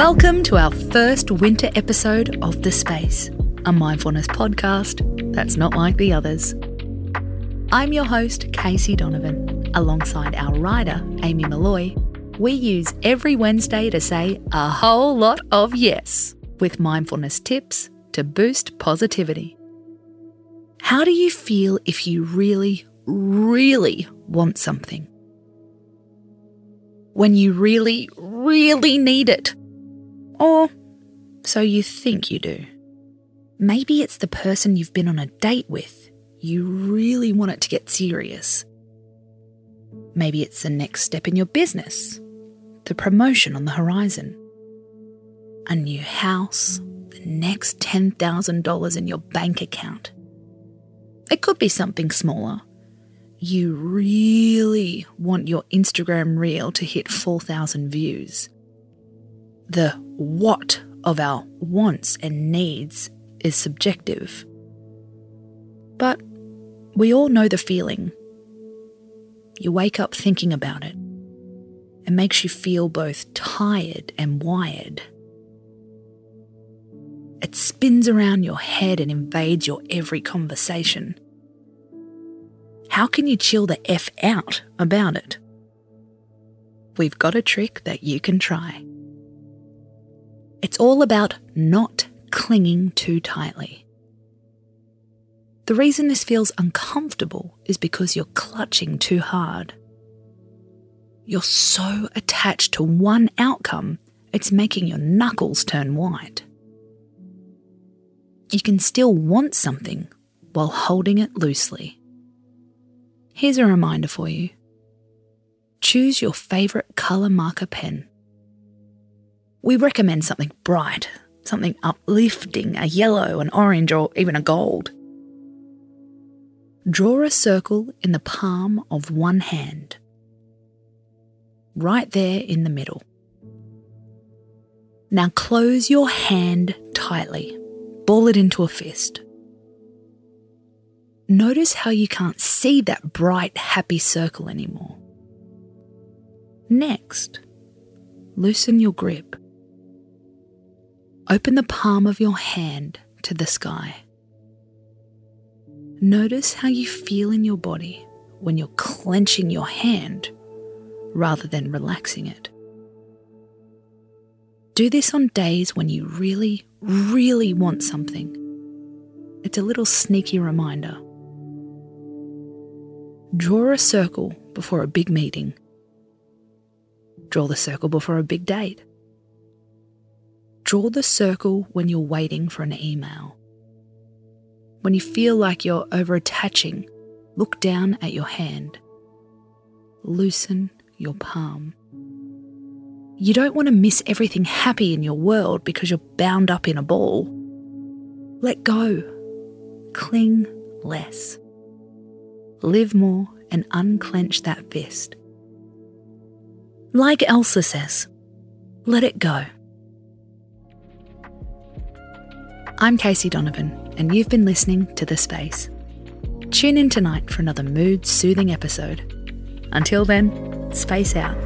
Welcome to our first winter episode of The Space, a mindfulness podcast that's not like the others. I'm your host, Casey Donovan. Alongside our writer, Amy Molloy, we use every Wednesday to say a whole lot of yes with mindfulness tips to boost positivity. How do you feel if you really, really want something? When you really, really need it? Or so you think you do. Maybe it's the person you've been on a date with. You really want it to get serious. Maybe it's the next step in your business, the promotion on the horizon, a new house, the next $10,000 in your bank account. It could be something smaller. You really want your Instagram reel to hit 4,000 views. The what of our wants and needs is subjective. But we all know the feeling. You wake up thinking about it. It makes you feel both tired and wired. It spins around your head and invades your every conversation. How can you chill the F out about it? We've got a trick that you can try. It's all about not clinging too tightly. The reason this feels uncomfortable is because you're clutching too hard. You're so attached to one outcome, it's making your knuckles turn white you can still want something while holding it loosely. Here's a reminder for you choose your favourite colour marker pen. We recommend something bright, something uplifting, a yellow, an orange, or even a gold. Draw a circle in the palm of one hand, right there in the middle. Now close your hand tightly ball it into a fist. Notice how you can't see that bright, happy circle anymore. Next, loosen your grip. Open the palm of your hand to the sky. Notice how you feel in your body when you're clenching your hand rather than relaxing it. Do this on days when you really, really want something. It's a little sneaky reminder. Draw a circle before a big meeting. Draw the circle before a big date. Draw the circle when you're waiting for an email. When you feel like you're over attaching, look down at your hand. Loosen your palm. You don't want to miss everything happy in your world because you're bound up in a ball. Let go. Cling less. Live more and unclench that fist. Like Elsa says, let it go. I'm Casey Donovan, and you've been listening to The Space. Tune in tonight for another mood soothing episode. Until then, space out.